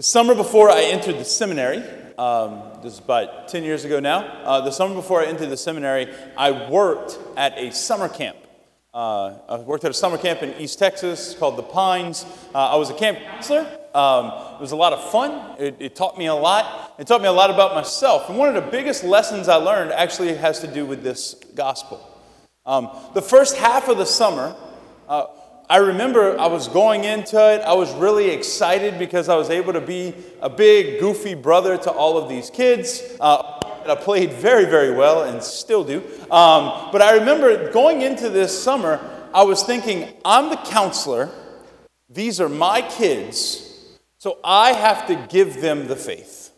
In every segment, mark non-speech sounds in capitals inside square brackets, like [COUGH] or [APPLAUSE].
The summer before I entered the seminary, um, this is about 10 years ago now, uh, the summer before I entered the seminary, I worked at a summer camp. Uh, I worked at a summer camp in East Texas called The Pines. Uh, I was a camp counselor. Um, it was a lot of fun. It, it taught me a lot. It taught me a lot about myself. And one of the biggest lessons I learned actually has to do with this gospel. Um, the first half of the summer, uh, I remember I was going into it, I was really excited because I was able to be a big, goofy brother to all of these kids. Uh, I played very, very well and still do. Um, but I remember going into this summer, I was thinking, I'm the counselor, these are my kids, so I have to give them the faith.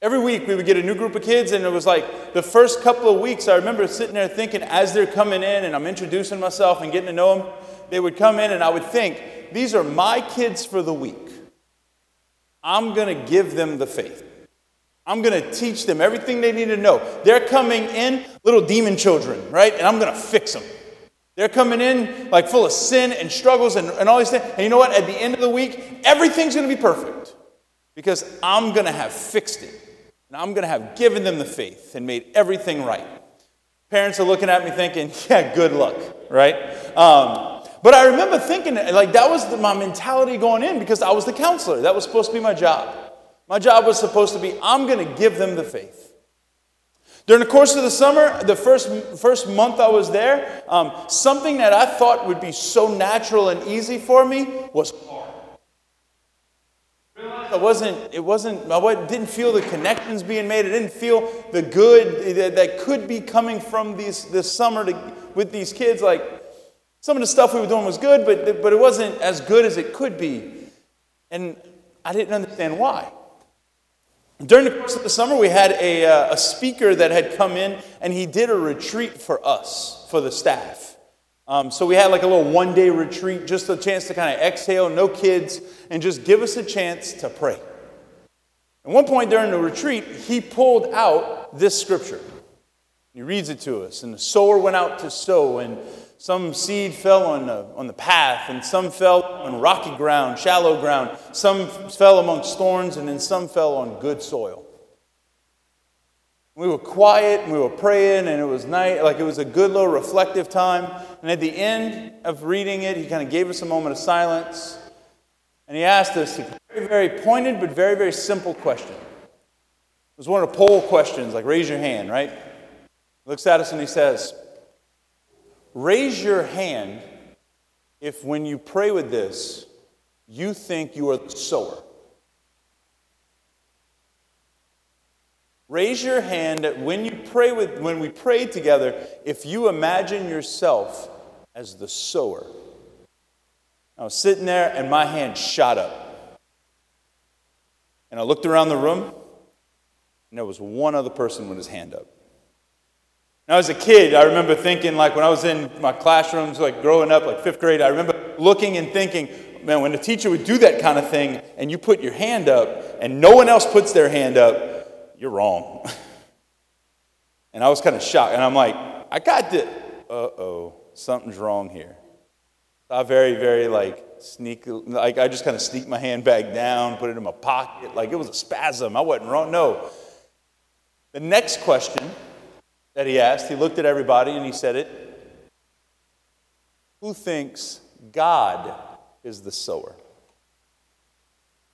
Every week we would get a new group of kids, and it was like the first couple of weeks, I remember sitting there thinking as they're coming in and I'm introducing myself and getting to know them, they would come in and I would think, these are my kids for the week. I'm going to give them the faith. I'm going to teach them everything they need to know. They're coming in little demon children, right? And I'm going to fix them. They're coming in like full of sin and struggles and, and all these things. And you know what? At the end of the week, everything's going to be perfect because I'm going to have fixed it. And I'm going to have given them the faith and made everything right. Parents are looking at me thinking, yeah, good luck, right? Um, but I remember thinking, like, that was the, my mentality going in because I was the counselor. That was supposed to be my job. My job was supposed to be, I'm going to give them the faith. During the course of the summer, the first, first month I was there, um, something that I thought would be so natural and easy for me was hard. I wasn't, it wasn't, I didn't feel the connections being made. I didn't feel the good that, that could be coming from these, this summer to, with these kids. Like, some of the stuff we were doing was good, but, but it wasn't as good as it could be. And I didn't understand why. During the course of the summer, we had a, uh, a speaker that had come in, and he did a retreat for us, for the staff. Um, so we had like a little one day retreat, just a chance to kind of exhale, no kids, and just give us a chance to pray. At one point during the retreat, he pulled out this scripture. He reads it to us. And the sower went out to sow, and some seed fell on the, on the path, and some fell on rocky ground, shallow ground. Some fell amongst thorns, and then some fell on good soil. We were quiet and we were praying, and it was night, like it was a good little reflective time. And at the end of reading it, he kind of gave us a moment of silence. And he asked us a very, very pointed but very, very simple question. It was one of the poll questions, like raise your hand, right? He looks at us and he says, Raise your hand if when you pray with this, you think you are the sower. Raise your hand when you pray with when we pray together if you imagine yourself as the sower. I was sitting there and my hand shot up. And I looked around the room and there was one other person with his hand up. Now, as a kid, I remember thinking, like when I was in my classrooms, like growing up, like fifth grade, I remember looking and thinking, man, when the teacher would do that kind of thing and you put your hand up and no one else puts their hand up, you're wrong. [LAUGHS] and I was kind of shocked. And I'm like, I got this. Uh oh, something's wrong here. I very, very like sneak, like I just kind of sneaked my hand back down, put it in my pocket. Like it was a spasm. I wasn't wrong. No. The next question that he asked, he looked at everybody and he said it Who thinks God is the sower?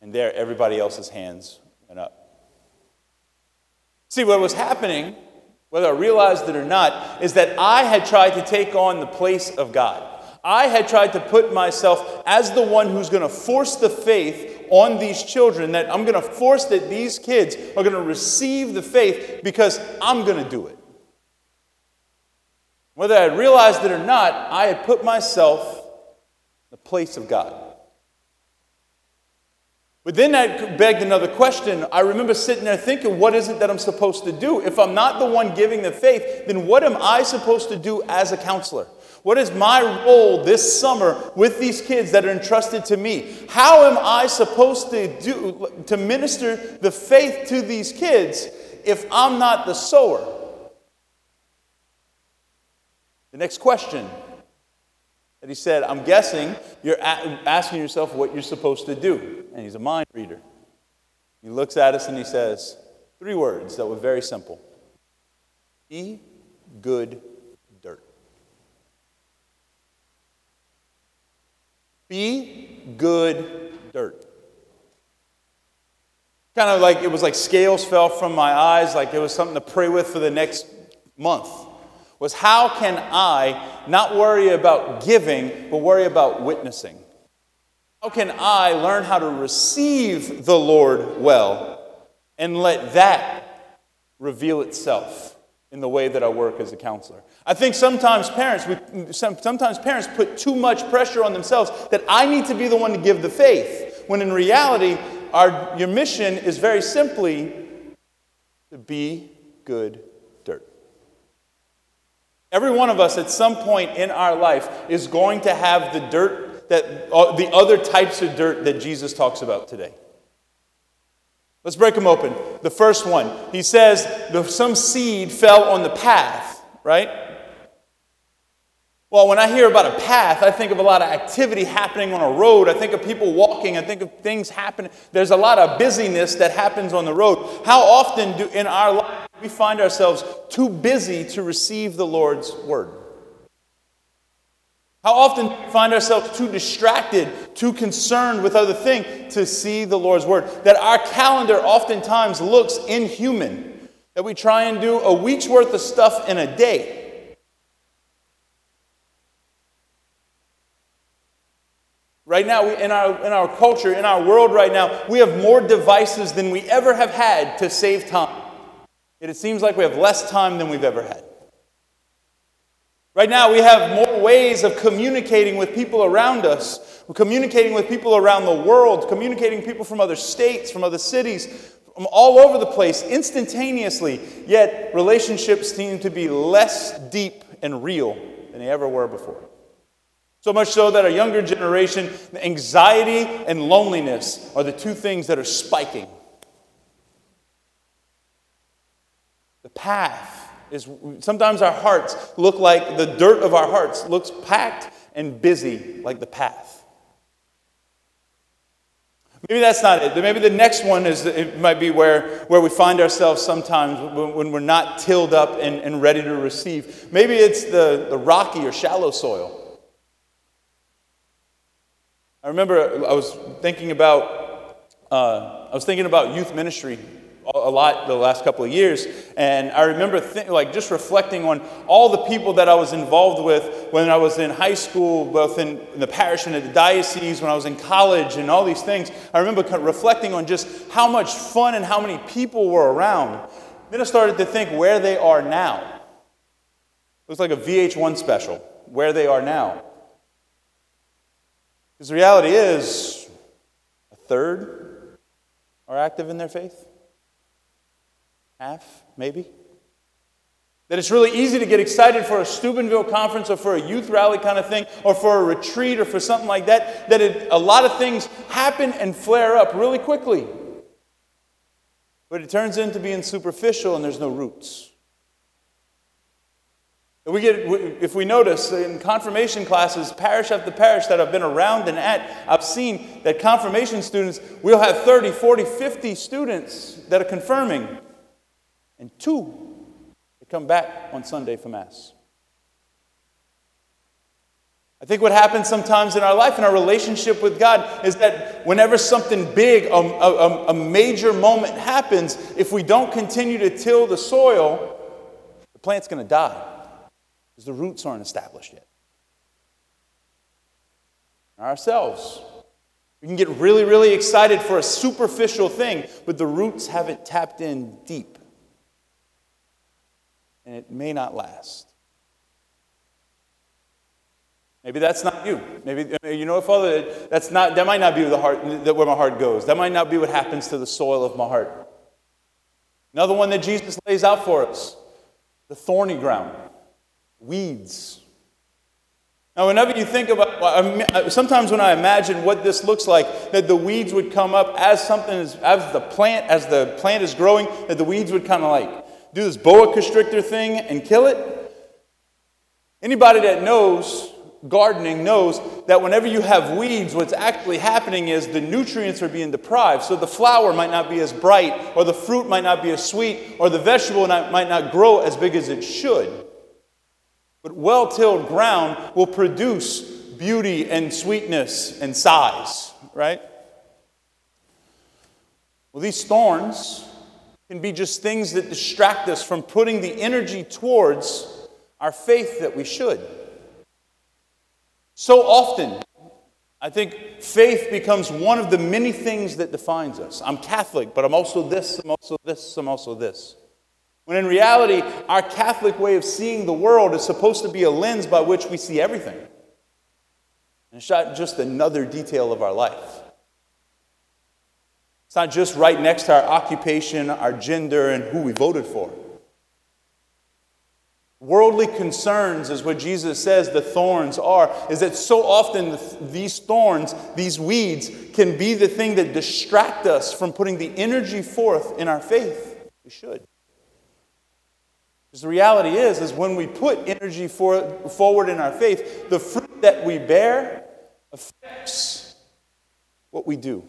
And there, everybody else's hands went up. See, what was happening, whether I realized it or not, is that I had tried to take on the place of God. I had tried to put myself as the one who's going to force the faith on these children, that I'm going to force that these kids are going to receive the faith because I'm going to do it. Whether I realized it or not, I had put myself in the place of God. But then that begged another question. I remember sitting there thinking, what is it that I'm supposed to do? If I'm not the one giving the faith, then what am I supposed to do as a counselor? What is my role this summer with these kids that are entrusted to me? How am I supposed to do to minister the faith to these kids if I'm not the sower? The next question that he said, I'm guessing you're asking yourself what you're supposed to do. And he's a mind reader. He looks at us and he says, three words that were very simple Be good dirt. Be good dirt. Kind of like it was like scales fell from my eyes, like it was something to pray with for the next month. Was how can I not worry about giving, but worry about witnessing? How can I learn how to receive the Lord well and let that reveal itself in the way that I work as a counselor? I think sometimes parents, we, sometimes parents put too much pressure on themselves that I need to be the one to give the faith, when in reality, our, your mission is very simply to be good. Every one of us at some point in our life is going to have the dirt that uh, the other types of dirt that Jesus talks about today. Let's break them open. The first one, he says, some seed fell on the path, right? Well, when I hear about a path, I think of a lot of activity happening on a road. I think of people walking. I think of things happening. There's a lot of busyness that happens on the road. How often do in our life we find ourselves too busy to receive the Lord's word? How often do we find ourselves too distracted, too concerned with other things to see the Lord's word? That our calendar oftentimes looks inhuman. That we try and do a week's worth of stuff in a day. Right now, we, in, our, in our culture, in our world right now, we have more devices than we ever have had to save time. It seems like we have less time than we've ever had. Right now, we have more ways of communicating with people around us. We're communicating with people around the world, communicating people from other states, from other cities, from all over the place, instantaneously. Yet relationships seem to be less deep and real than they ever were before. So much so that our younger generation, anxiety and loneliness are the two things that are spiking. The path is sometimes our hearts look like the dirt of our hearts looks packed and busy like the path. Maybe that's not it. Maybe the next one is it might be where, where we find ourselves sometimes when, when we're not tilled up and, and ready to receive. Maybe it's the, the rocky or shallow soil. I remember I was thinking about uh, I was thinking about youth ministry a lot the last couple of years, and I remember th- like just reflecting on all the people that I was involved with when I was in high school, both in, in the parish and at the diocese, when I was in college, and all these things. I remember kind of reflecting on just how much fun and how many people were around. Then I started to think where they are now. it was like a VH1 special. Where they are now. Because the reality is, a third are active in their faith. Half, maybe. That it's really easy to get excited for a Steubenville conference or for a youth rally kind of thing or for a retreat or for something like that. That it, a lot of things happen and flare up really quickly. But it turns into being superficial and there's no roots. We get, if we notice in confirmation classes, parish after parish that I've been around and at, I've seen that confirmation students, we'll have 30, 40, 50 students that are confirming, and two that come back on Sunday for Mass. I think what happens sometimes in our life, in our relationship with God, is that whenever something big, a, a, a major moment happens, if we don't continue to till the soil, the plant's going to die because the roots aren't established yet. Ourselves. We can get really, really excited for a superficial thing, but the roots haven't tapped in deep. And it may not last. Maybe that's not you. Maybe you know, Father, that's not that might not be the heart that where my heart goes. That might not be what happens to the soil of my heart. Another one that Jesus lays out for us: the thorny ground weeds. Now, whenever you think about, sometimes when I imagine what this looks like, that the weeds would come up as something is, as the plant, as the plant is growing, that the weeds would kind of like do this boa constrictor thing and kill it. Anybody that knows gardening knows that whenever you have weeds, what's actually happening is the nutrients are being deprived. So the flower might not be as bright, or the fruit might not be as sweet, or the vegetable might not grow as big as it should. But well tilled ground will produce beauty and sweetness and size, right? Well, these thorns can be just things that distract us from putting the energy towards our faith that we should. So often, I think faith becomes one of the many things that defines us. I'm Catholic, but I'm also this, I'm also this, I'm also this. When in reality, our Catholic way of seeing the world is supposed to be a lens by which we see everything. And it's not just another detail of our life. It's not just right next to our occupation, our gender, and who we voted for. Worldly concerns is what Jesus says the thorns are, is that so often these thorns, these weeds, can be the thing that distract us from putting the energy forth in our faith. We should. Because the reality is, is when we put energy for, forward in our faith, the fruit that we bear affects what we do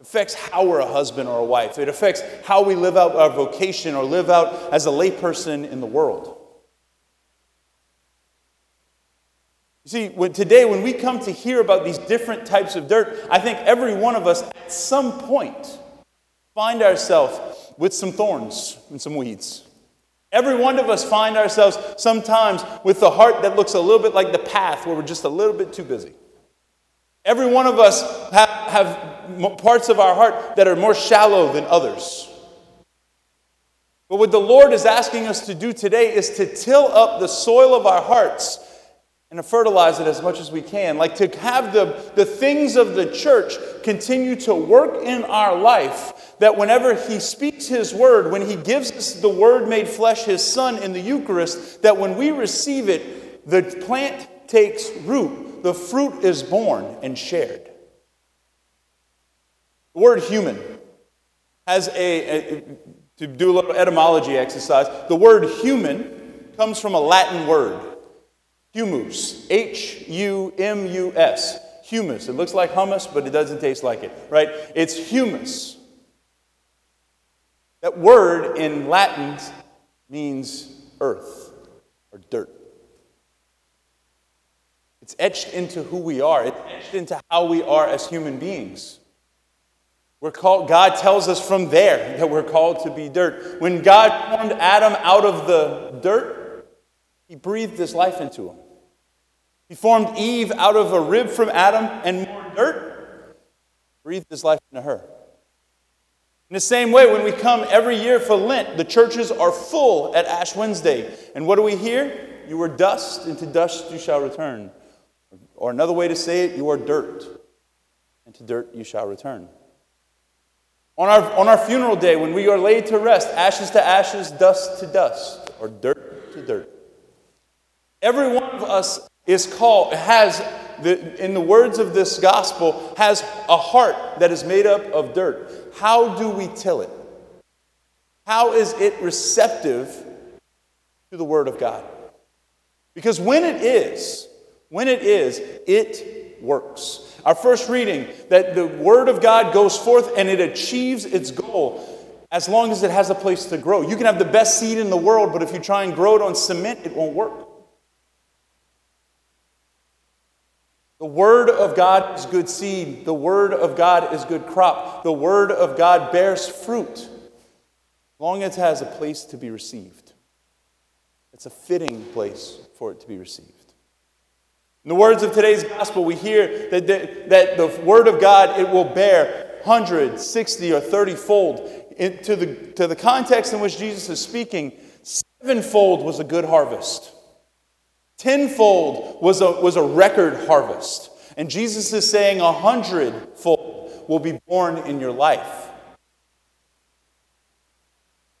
affects how we're a husband or a wife. It affects how we live out our vocation or live out as a layperson in the world. You see, when, today, when we come to hear about these different types of dirt, I think every one of us at some point find ourselves with some thorns and some weeds. Every one of us find ourselves sometimes with the heart that looks a little bit like the path where we're just a little bit too busy. Every one of us have, have parts of our heart that are more shallow than others. But what the Lord is asking us to do today is to till up the soil of our hearts and to fertilize it as much as we can. Like to have the, the things of the church continue to work in our life, that whenever He speaks His word, when He gives us the word made flesh, His Son, in the Eucharist, that when we receive it, the plant takes root the fruit is born and shared. The word human has a, a, to do a little etymology exercise, the word human comes from a Latin word, humus, H U M U S, humus. It looks like hummus, but it doesn't taste like it, right? It's humus. That word in Latin means earth or dirt. It's etched into who we are, it's etched into how we are as human beings. We're called, God tells us from there [LAUGHS] that we're called to be dirt. When God formed Adam out of the dirt, he breathed his life into him. He formed Eve out of a rib from Adam and more dirt, breathed his life into her. In the same way, when we come every year for Lent, the churches are full at Ash Wednesday. And what do we hear? You were dust, and to dust you shall return. Or another way to say it, you are dirt, and to dirt you shall return. On our, on our funeral day, when we are laid to rest, ashes to ashes, dust to dust, or dirt to dirt. Every one of us is called, has, the, in the words of this gospel, has a heart that is made up of dirt. How do we till it? How is it receptive to the Word of God? Because when it is, when it is, it works. Our first reading that the Word of God goes forth and it achieves its goal as long as it has a place to grow. You can have the best seed in the world, but if you try and grow it on cement, it won't work. The Word of God is good seed. The Word of God is good crop. The Word of God bears fruit as long as it has a place to be received. It's a fitting place for it to be received. In the words of today's gospel, we hear that the, that the word of God, it will bear 100, 60, or 30 fold. to, the, to the context in which Jesus is speaking, sevenfold was a good harvest. Tenfold was a, was a record harvest. And Jesus is saying a hundredfold will be born in your life.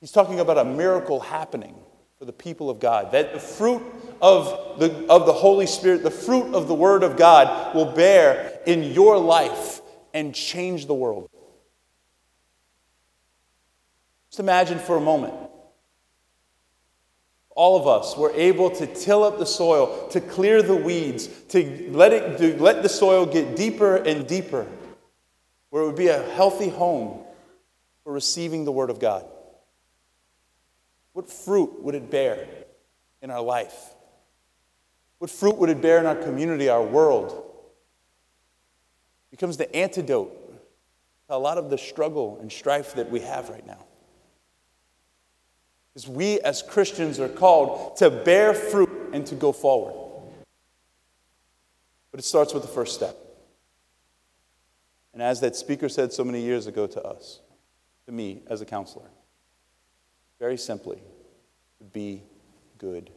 He's talking about a miracle happening for the people of God. That the fruit of the, of the Holy Spirit, the fruit of the Word of God, will bear in your life and change the world. Just imagine for a moment all of us were able to till up the soil, to clear the weeds, to let, it, to let the soil get deeper and deeper, where it would be a healthy home for receiving the Word of God? What fruit would it bear in our life? What fruit would it bear in our community, our world? It becomes the antidote to a lot of the struggle and strife that we have right now. Because we as Christians are called to bear fruit and to go forward. But it starts with the first step. And as that speaker said so many years ago to us, to me as a counselor, very simply, be good